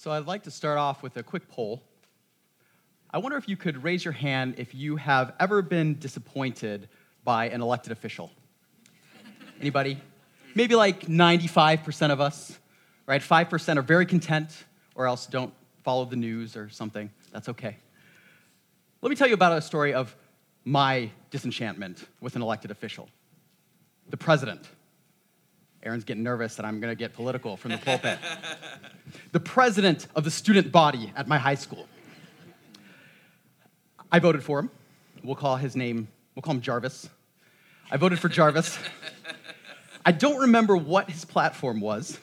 So I'd like to start off with a quick poll. I wonder if you could raise your hand if you have ever been disappointed by an elected official. Anybody? Maybe like 95% of us, right? 5% are very content or else don't follow the news or something. That's okay. Let me tell you about a story of my disenchantment with an elected official the president. Aaron's getting nervous that I'm going to get political from the pulpit. the president of the student body at my high school. I voted for him. We'll call his name, we'll call him Jarvis. I voted for Jarvis. I don't remember what his platform was,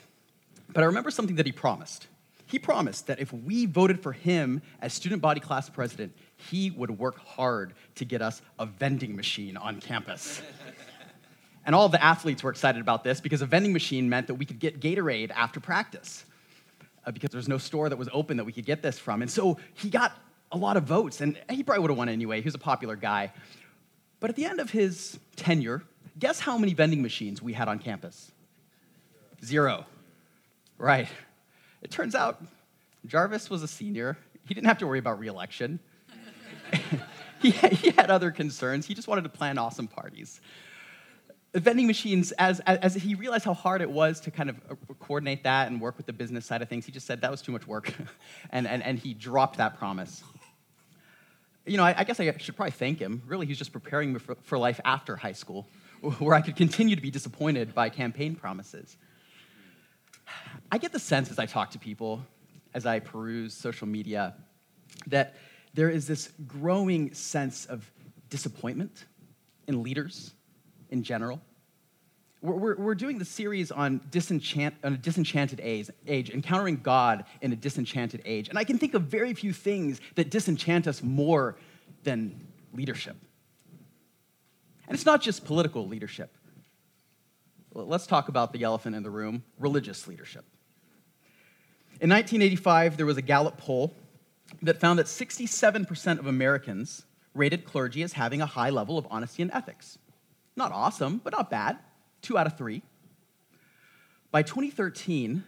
but I remember something that he promised. He promised that if we voted for him as student body class president, he would work hard to get us a vending machine on campus. And all the athletes were excited about this because a vending machine meant that we could get Gatorade after practice uh, because was no store that was open that we could get this from. And so he got a lot of votes, and he probably would have won anyway. He was a popular guy. But at the end of his tenure, guess how many vending machines we had on campus? Zero. Right. It turns out Jarvis was a senior. He didn't have to worry about reelection. he, he had other concerns. He just wanted to plan awesome parties. Vending machines, as, as he realized how hard it was to kind of uh, coordinate that and work with the business side of things, he just said that was too much work. and, and, and he dropped that promise. You know, I, I guess I should probably thank him. Really, he's just preparing me for, for life after high school, where I could continue to be disappointed by campaign promises. I get the sense as I talk to people, as I peruse social media, that there is this growing sense of disappointment in leaders in general. We're, we're, doing the series on, disenchant, on a disenchanted age, age, encountering God in a disenchanted age. And I can think of very few things that disenchant us more than leadership. And it's not just political leadership. Let's talk about the elephant in the room religious leadership. In 1985, there was a Gallup poll that found that 67% of Americans rated clergy as having a high level of honesty and ethics. Not awesome, but not bad. Two out of three. By 2013,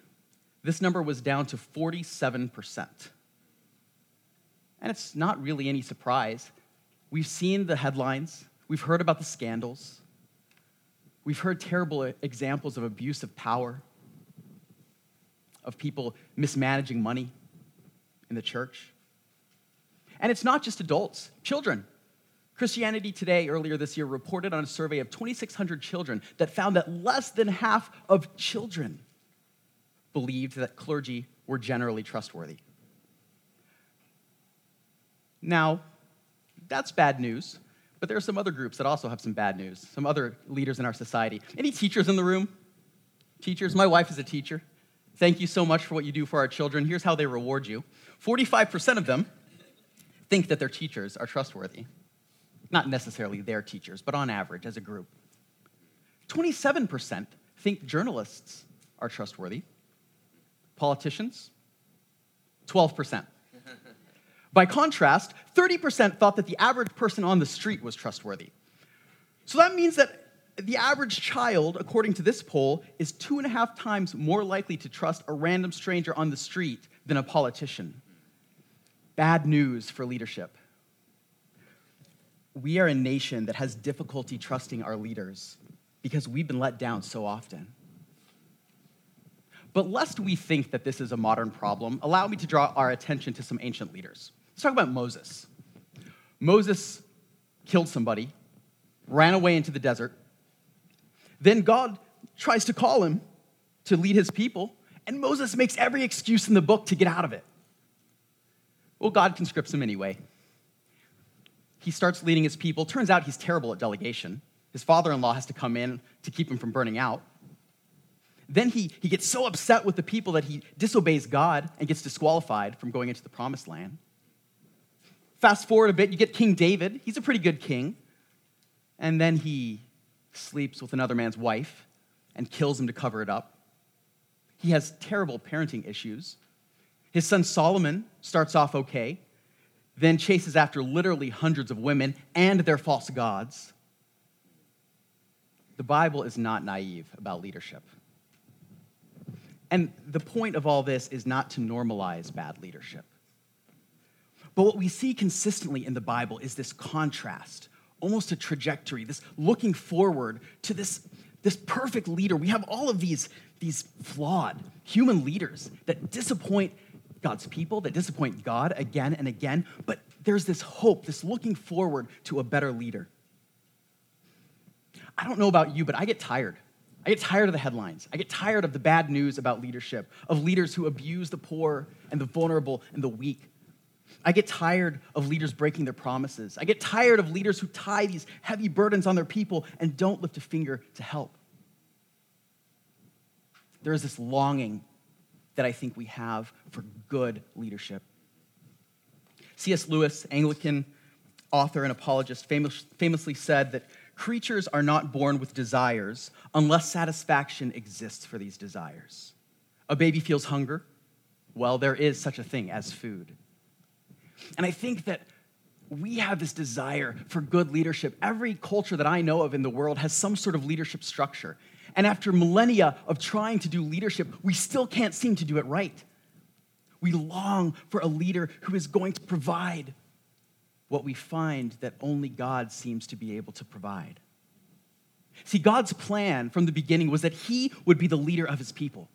this number was down to 47%. And it's not really any surprise. We've seen the headlines, we've heard about the scandals, we've heard terrible examples of abuse of power, of people mismanaging money in the church. And it's not just adults, children. Christianity Today earlier this year reported on a survey of 2,600 children that found that less than half of children believed that clergy were generally trustworthy. Now, that's bad news, but there are some other groups that also have some bad news, some other leaders in our society. Any teachers in the room? Teachers? My wife is a teacher. Thank you so much for what you do for our children. Here's how they reward you 45% of them think that their teachers are trustworthy. Not necessarily their teachers, but on average as a group. 27% think journalists are trustworthy. Politicians, 12%. By contrast, 30% thought that the average person on the street was trustworthy. So that means that the average child, according to this poll, is two and a half times more likely to trust a random stranger on the street than a politician. Bad news for leadership. We are a nation that has difficulty trusting our leaders because we've been let down so often. But lest we think that this is a modern problem, allow me to draw our attention to some ancient leaders. Let's talk about Moses. Moses killed somebody, ran away into the desert. Then God tries to call him to lead his people, and Moses makes every excuse in the book to get out of it. Well, God conscripts him anyway. He starts leading his people. Turns out he's terrible at delegation. His father in law has to come in to keep him from burning out. Then he, he gets so upset with the people that he disobeys God and gets disqualified from going into the promised land. Fast forward a bit, you get King David. He's a pretty good king. And then he sleeps with another man's wife and kills him to cover it up. He has terrible parenting issues. His son Solomon starts off okay, then chases after literally hundreds of women and their false gods. The Bible is not naive about leadership. And the point of all this is not to normalize bad leadership. But what we see consistently in the Bible is this contrast, almost a trajectory, this looking forward to this, this perfect leader. We have all of these, these flawed human leaders that disappoint God's people, that disappoint God again and again, but there's this hope, this looking forward to a better leader. I don't know about you, but I get tired. I get tired of the headlines. I get tired of the bad news about leadership, of leaders who abuse the poor and the vulnerable and the weak. I get tired of leaders breaking their promises. I get tired of leaders who tie these heavy burdens on their people and don't lift a finger to help. There is this longing that I think we have for good leadership. C.S. Lewis, Anglican author and apologist, famous, famously said that creatures are not born with desires unless satisfaction exists for these desires. A baby feels hunger. Well, there is such a thing as food. And I think that we have this desire for good leadership. Every culture that I know of in the world has some sort of leadership structure. And after millennia of trying to do leadership, we still can't seem to do it right. We long for a leader who is going to provide what we find that only God seems to be able to provide. See, God's plan from the beginning was that He would be the leader of His people.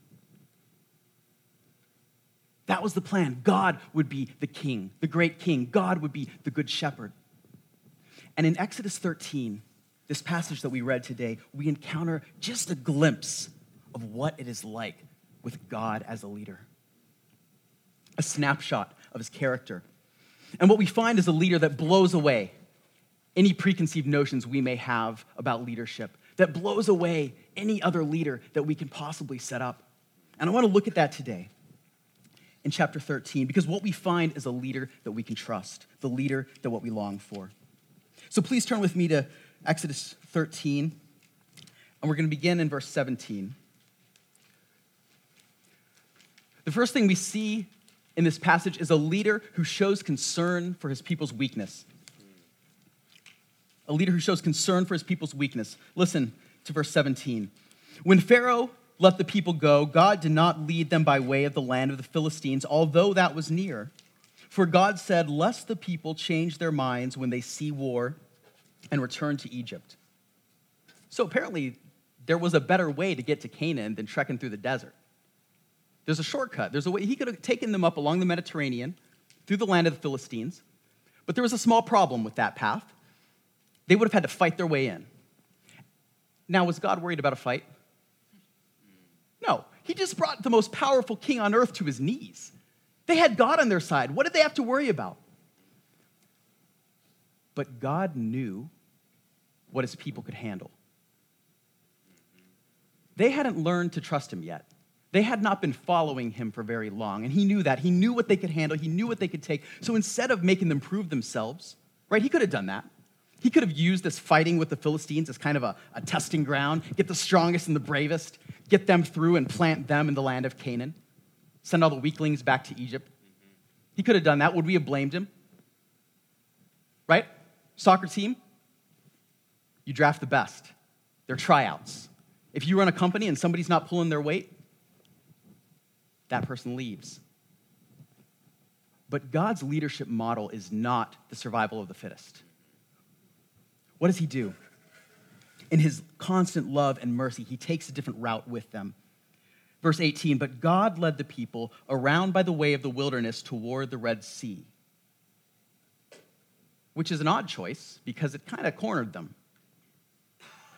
That was the plan. God would be the king, the great king. God would be the good shepherd. And in Exodus 13, this passage that we read today, we encounter just a glimpse of what it is like with God as a leader, a snapshot of his character. And what we find is a leader that blows away any preconceived notions we may have about leadership, that blows away any other leader that we can possibly set up. And I want to look at that today in chapter 13 because what we find is a leader that we can trust, the leader that what we long for. So please turn with me to Exodus 13, and we're going to begin in verse 17. The first thing we see in this passage is a leader who shows concern for his people's weakness. A leader who shows concern for his people's weakness. Listen to verse 17. When Pharaoh let the people go, God did not lead them by way of the land of the Philistines, although that was near. For God said, Lest the people change their minds when they see war and returned to Egypt. So apparently, there was a better way to get to Canaan than trekking through the desert. There's a shortcut. There's a way he could have taken them up along the Mediterranean through the land of the Philistines, but there was a small problem with that path. They would have had to fight their way in. Now, was God worried about a fight? No. He just brought the most powerful king on earth to his knees. They had God on their side. What did they have to worry about? But God knew what his people could handle. They hadn't learned to trust him yet. They had not been following him for very long, and he knew that. He knew what they could handle, he knew what they could take. So instead of making them prove themselves, right, he could have done that. He could have used this fighting with the Philistines as kind of a, a testing ground, get the strongest and the bravest, get them through and plant them in the land of Canaan, send all the weaklings back to Egypt. He could have done that. Would we have blamed him? Right? Soccer team, you draft the best. They're tryouts. If you run a company and somebody's not pulling their weight, that person leaves. But God's leadership model is not the survival of the fittest. What does he do? In his constant love and mercy, he takes a different route with them. Verse 18, but God led the people around by the way of the wilderness toward the Red Sea which is an odd choice because it kind of cornered them.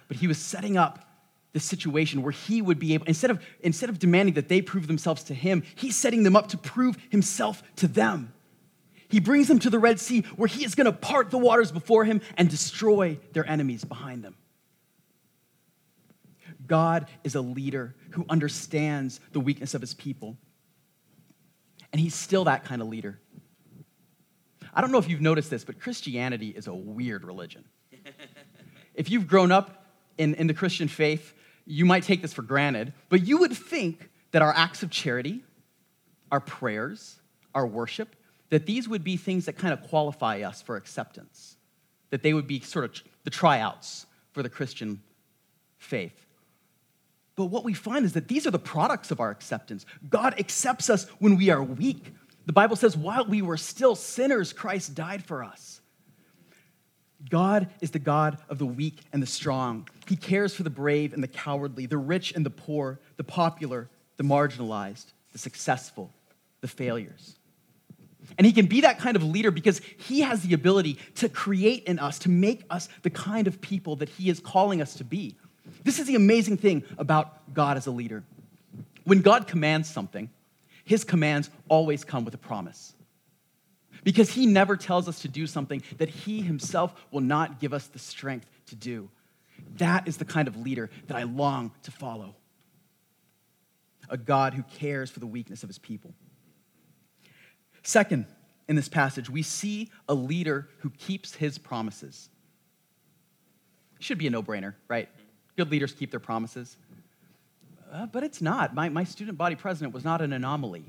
But he was setting up the situation where he would be able, instead of, instead of demanding that they prove themselves to him, he's setting them up to prove himself to them. He brings them to the Red Sea where he is going to part the waters before him and destroy their enemies behind them. God is a leader who understands the weakness of his people. And he's still that kind of leader. I don't know if you've noticed this, but Christianity is a weird religion. if you've grown up in, in the Christian faith, you might take this for granted, but you would think that our acts of charity, our prayers, our worship, that these would be things that kind of qualify us for acceptance, that they would be sort of the tryouts for the Christian faith. But what we find is that these are the products of our acceptance. God accepts us when we are weak. The Bible says, while we were still sinners, Christ died for us. God is the God of the weak and the strong. He cares for the brave and the cowardly, the rich and the poor, the popular, the marginalized, the successful, the failures. And he can be that kind of leader because he has the ability to create in us, to make us the kind of people that he is calling us to be. This is the amazing thing about God as a leader. When God commands something, his commands always come with a promise. Because he never tells us to do something that he himself will not give us the strength to do. That is the kind of leader that I long to follow. A God who cares for the weakness of his people. Second, in this passage, we see a leader who keeps his promises. Should be a no brainer, right? Good leaders keep their promises. Uh, but it's not. My, my student body president was not an anomaly.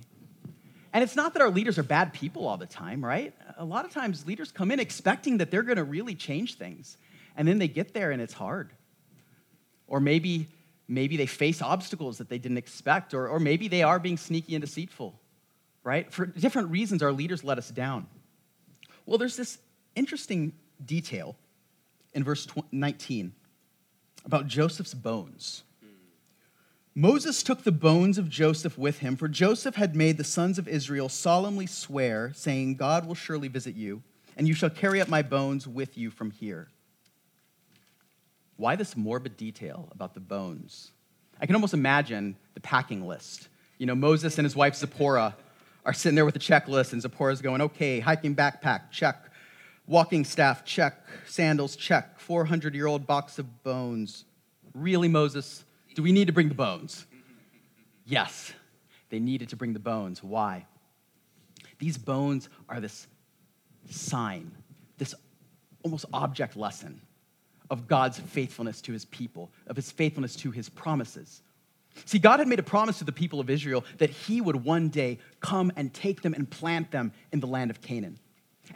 And it's not that our leaders are bad people all the time, right? A lot of times leaders come in expecting that they're going to really change things. And then they get there and it's hard. Or maybe, maybe they face obstacles that they didn't expect, or, or maybe they are being sneaky and deceitful right? For different reasons, our leaders let us down. Well, there's this interesting detail in verse 19 about Joseph's bones. Moses took the bones of Joseph with him, for Joseph had made the sons of Israel solemnly swear, saying, God will surely visit you, and you shall carry up my bones with you from here. Why this morbid detail about the bones? I can almost imagine the packing list. You know, Moses and his wife Zipporah are sitting there with a checklist, and Zipporah's going, okay, hiking backpack, check. Walking staff, check. Sandals, check. 400 year old box of bones. Really, Moses? Do we need to bring the bones? Yes, they needed to bring the bones. Why? These bones are this sign, this almost object lesson of God's faithfulness to his people, of his faithfulness to his promises. See, God had made a promise to the people of Israel that he would one day come and take them and plant them in the land of Canaan.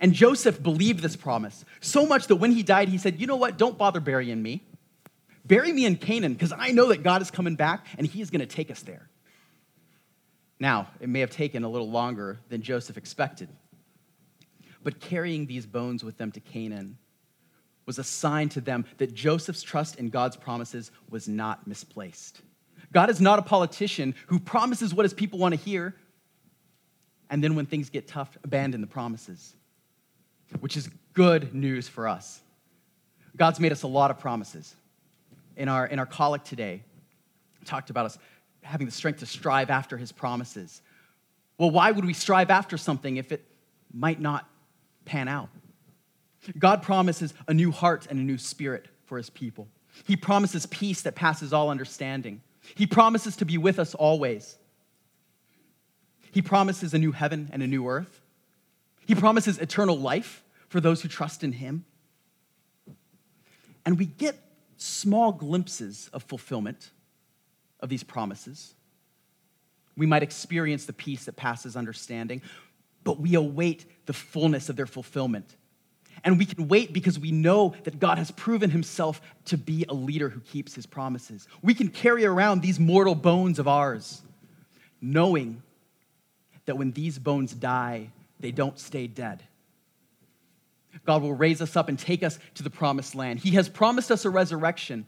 And Joseph believed this promise so much that when he died, he said, You know what? Don't bother burying me. Bury me in Canaan because I know that God is coming back and he is going to take us there. Now, it may have taken a little longer than Joseph expected, but carrying these bones with them to Canaan was a sign to them that Joseph's trust in God's promises was not misplaced. God is not a politician who promises what his people want to hear, and then when things get tough, abandon the promises, which is good news for us. God's made us a lot of promises. In our, in our collect today, talked about us having the strength to strive after his promises. Well, why would we strive after something if it might not pan out? God promises a new heart and a new spirit for his people. He promises peace that passes all understanding. He promises to be with us always. He promises a new heaven and a new earth. He promises eternal life for those who trust in Him. And we get small glimpses of fulfillment of these promises. We might experience the peace that passes understanding, but we await the fullness of their fulfillment and we can wait because we know that God has proven himself to be a leader who keeps his promises. We can carry around these mortal bones of ours, knowing that when these bones die, they don't stay dead. God will raise us up and take us to the promised land. He has promised us a resurrection,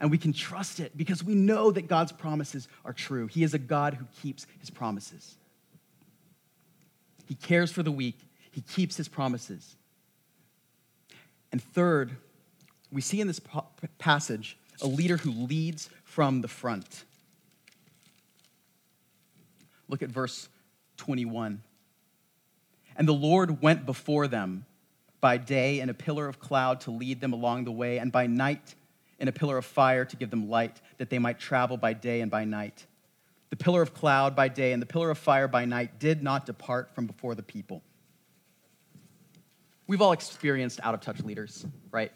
and we can trust it because we know that God's promises are true. He is a God who keeps his promises. He cares for the weak, he keeps his promises. And third, we see in this passage a leader who leads from the front. Look at verse 21. And the Lord went before them by day in a pillar of cloud to lead them along the way, and by night in a pillar of fire to give them light, that they might travel by day and by night. The pillar of cloud by day and the pillar of fire by night did not depart from before the people We've all experienced out of touch leaders, right?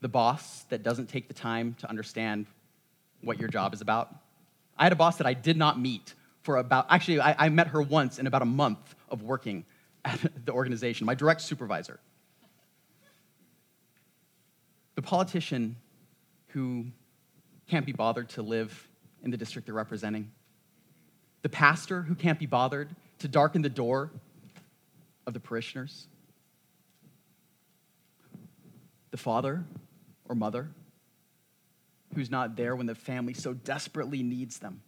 The boss that doesn't take the time to understand what your job is about. I had a boss that I did not meet for about, actually, I, I met her once in about a month of working at the organization, my direct supervisor. The politician who can't be bothered to live in the district they're representing, the pastor who can't be bothered to darken the door of the parishioners, the father or mother who's not there when the family so desperately needs them.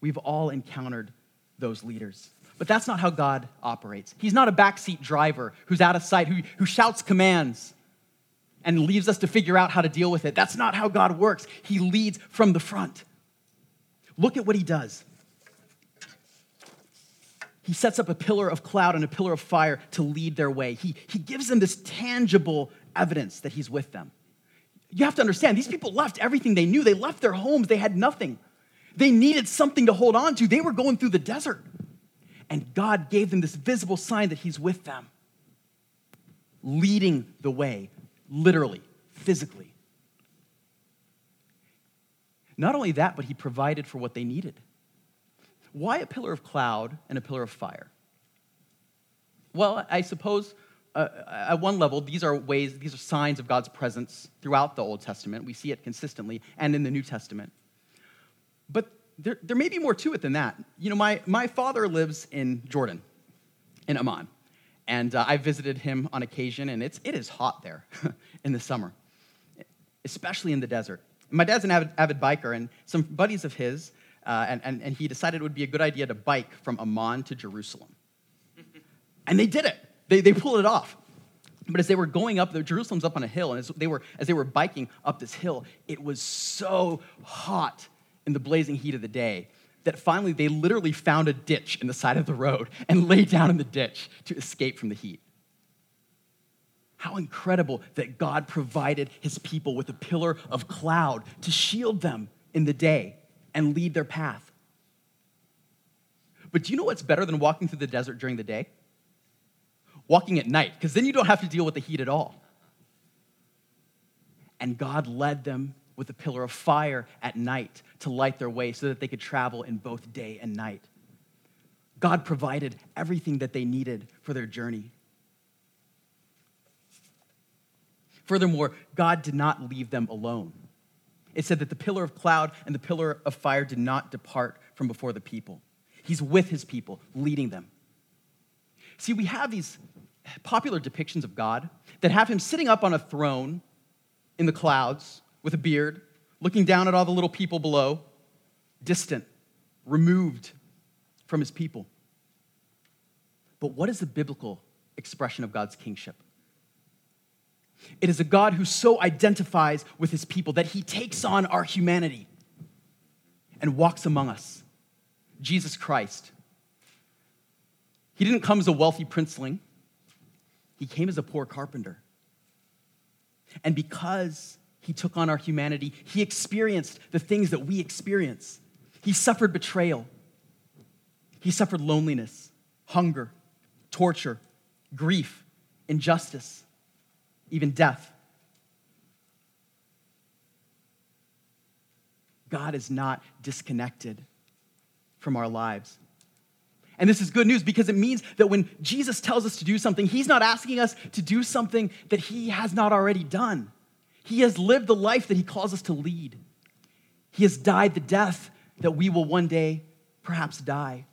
We've all encountered those leaders. But that's not how God operates. He's not a backseat driver who's out of sight, who, who shouts commands and leaves us to figure out how to deal with it. That's not how God works. He leads from the front. Look at what he does. He sets up a pillar of cloud and a pillar of fire to lead their way. He, he gives them this tangible evidence that he's with them. You have to understand, these people left everything they knew. They left their homes, they had nothing. They needed something to hold on to. They were going through the desert. And God gave them this visible sign that He's with them, leading the way, literally, physically. Not only that, but He provided for what they needed. Why a pillar of cloud and a pillar of fire? Well, I suppose uh, at one level, these are ways, these are signs of God's presence throughout the Old Testament. We see it consistently and in the New Testament. But there, there may be more to it than that. You know, my, my father lives in Jordan, in Amman. And uh, I visited him on occasion, and it's, it is hot there in the summer, especially in the desert. My dad's an avid, avid biker, and some buddies of his, uh, and, and, and he decided it would be a good idea to bike from Amman to Jerusalem. And they did it. They, they pulled it off. But as they were going up, Jerusalem's up on a hill, and as they, were, as they were biking up this hill, it was so hot in the blazing heat of the day that finally they literally found a ditch in the side of the road and lay down in the ditch to escape from the heat. How incredible that God provided his people with a pillar of cloud to shield them in the day and lead their path. But do you know what's better than walking through the desert during the day? Walking at night, because then you don't have to deal with the heat at all. And God led them with a pillar of fire at night to light their way so that they could travel in both day and night. God provided everything that they needed for their journey. Furthermore, God did not leave them alone. It said that the pillar of cloud and the pillar of fire did not depart from before the people. He's with his people, leading them. See, we have these popular depictions of God that have him sitting up on a throne in the clouds with a beard, looking down at all the little people below, distant, removed from his people. But what is the biblical expression of God's kingship? It is a God who so identifies with his people that he takes on our humanity and walks among us. Jesus Christ. He didn't come as a wealthy princeling, he came as a poor carpenter. And because he took on our humanity. He experienced the things that we experience. He suffered betrayal. He suffered loneliness, hunger, torture, grief, injustice, even death. God is not disconnected from our lives. And this is good news because it means that when Jesus tells us to do something, he's not asking us to do something that he has not already done. He has lived the life that he calls us to lead. He has died the death that we will one day perhaps die.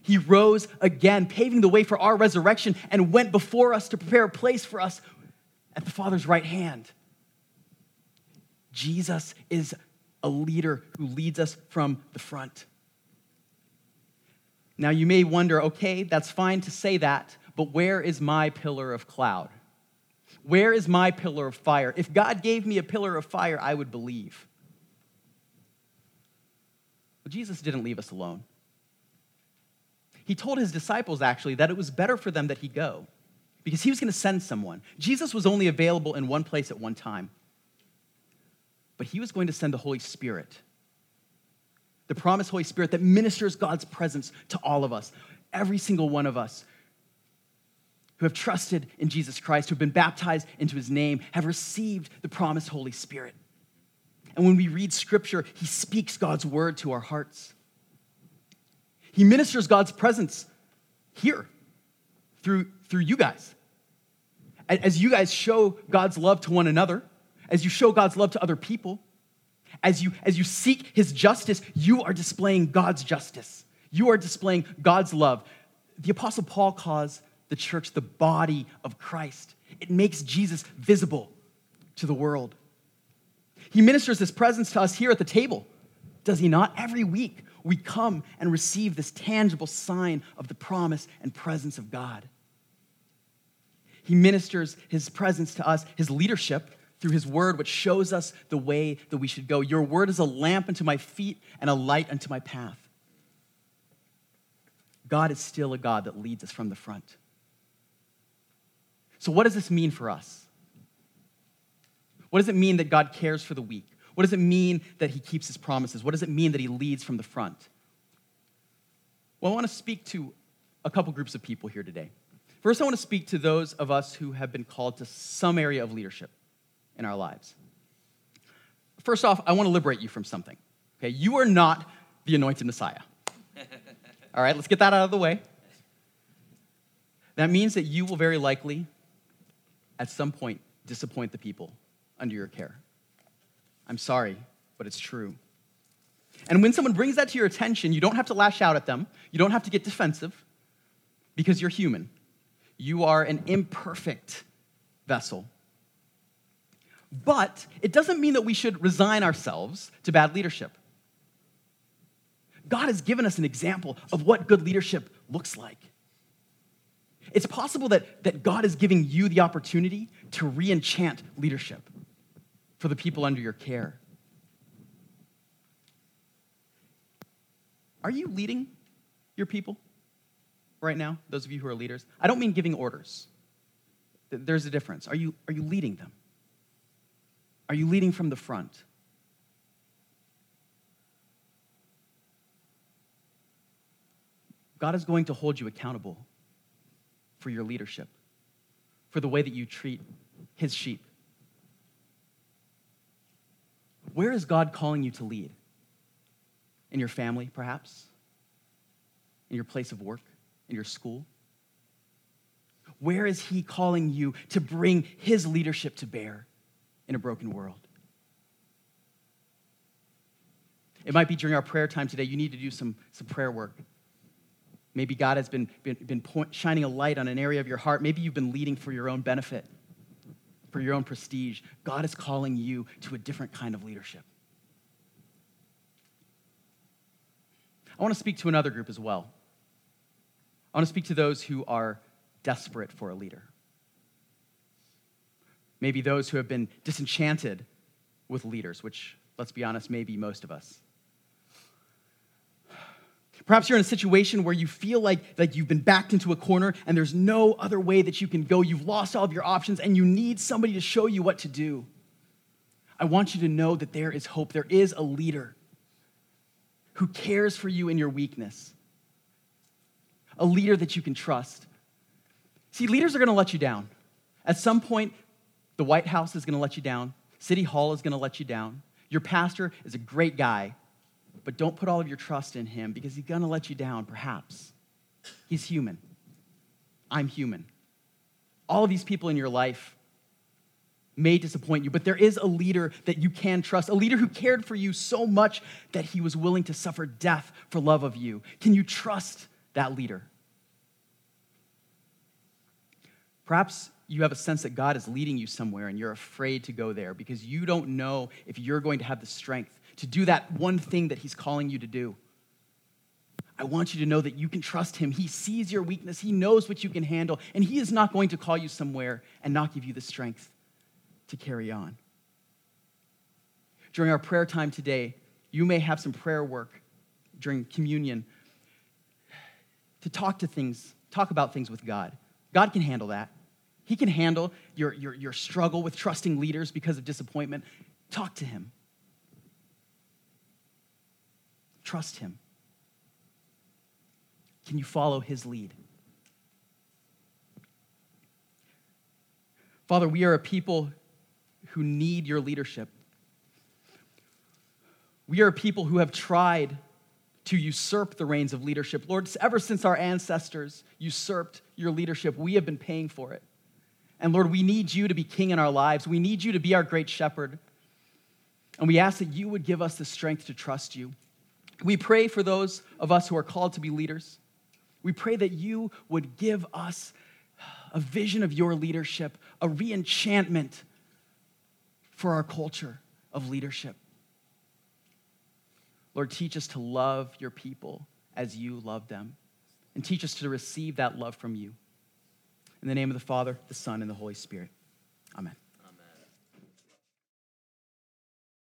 He rose again, paving the way for our resurrection, and went before us to prepare a place for us at the Father's right hand. Jesus is a leader who leads us from the front. Now, you may wonder okay, that's fine to say that, but where is my pillar of cloud? Where is my pillar of fire? If God gave me a pillar of fire, I would believe. Well, Jesus didn't leave us alone. He told his disciples actually that it was better for them that he go because he was going to send someone. Jesus was only available in one place at one time, but he was going to send the Holy Spirit, the promised Holy Spirit that ministers God's presence to all of us, every single one of us who have trusted in Jesus Christ, who have been baptized into his name, have received the promised Holy Spirit. And when we read scripture, he speaks God's word to our hearts. He ministers God's presence here through, through you guys. As you guys show God's love to one another, as you show God's love to other people, as you, as you seek his justice, you are displaying God's justice. You are displaying God's love. The Apostle Paul calls the church the body of Christ. It makes Jesus visible to the world. He ministers his presence to us here at the table, does he not? Every week we come and receive this tangible sign of the promise and presence of God. He ministers his presence to us, his leadership, through his word, which shows us the way that we should go. Your word is a lamp unto my feet and a light unto my path. God is still a God that leads us from the front. So, what does this mean for us? What does it mean that God cares for the weak? What does it mean that he keeps his promises? What does it mean that he leads from the front? Well, I want to speak to a couple groups of people here today. First, I want to speak to those of us who have been called to some area of leadership in our lives. First off, I want to liberate you from something. Okay, you are not the anointed Messiah. All right, let's get that out of the way. That means that you will very likely, at some point, disappoint the people under your care. I'm sorry, but it's true. And when someone brings that to your attention, you don't have to lash out at them, you don't have to get defensive, because you're human. You are an imperfect vessel. But it doesn't mean that we should resign ourselves to bad leadership. God has given us an example of what good leadership looks like. It's possible that, that God is giving you the opportunity to re enchant leadership for the people under your care. Are you leading your people? right now, those of you who are leaders? I don't mean giving orders. There's a difference. Are you, are you leading them? Are you leading from the front? God is going to hold you accountable for your leadership, for the way that you treat his sheep. Where is God calling you to lead? In your family, perhaps? In your place of work? in your school? Where is He calling you to bring His leadership to bear in a broken world? It might be during our prayer time today, you need to do some, some prayer work. Maybe God has been, been, been point, shining a light on an area of your heart. Maybe you've been leading for your own benefit, for your own prestige. God is calling you to a different kind of leadership. I want to speak to another group as well. I want to speak to those who are desperate for a leader. Maybe those who have been disenchanted with leaders, which, let's be honest, maybe most of us. Perhaps you're in a situation where you feel like, like you've been backed into a corner and there's no other way that you can go. You've lost all of your options and you need somebody to show you what to do. I want you to know that there is hope. There is a leader who cares for you in your weakness a leader that you can trust. See, leaders are going to let you down. At some point, the White House is going to let you down, City Hall is going to let you down. Your pastor is a great guy, but don't put all of your trust in him because he's going to let you down, perhaps. He's human. I'm human. All of these people in your life may disappoint you, but there is a leader that you can trust, a leader who cared for you so much that he was willing to suffer death for love of you. Can you trust that leader. Perhaps you have a sense that God is leading you somewhere and you're afraid to go there because you don't know if you're going to have the strength to do that one thing that He's calling you to do. I want you to know that you can trust Him. He sees your weakness, He knows what you can handle, and He is not going to call you somewhere and not give you the strength to carry on. During our prayer time today, you may have some prayer work during communion to talk to things, talk about things with God. God can handle that. He can handle your, your, your struggle with trusting leaders because of disappointment. Talk to Him. Trust Him. Can you follow His lead? Father, we are a people who need your leadership. We are a people who have tried to usurp the reins of leadership. Lord, ever since our ancestors usurped your leadership, we have been paying for it. And Lord, we need you to be king in our lives. We need you to be our great shepherd. And we ask that you would give us the strength to trust you. We pray for those of us who are called to be leaders. We pray that you would give us a vision of your leadership, a reenchantment for our culture of leadership. Lord, teach us to love your people as you love them, and teach us to receive that love from you. In the name of the Father, the Son, and the Holy Spirit. Amen.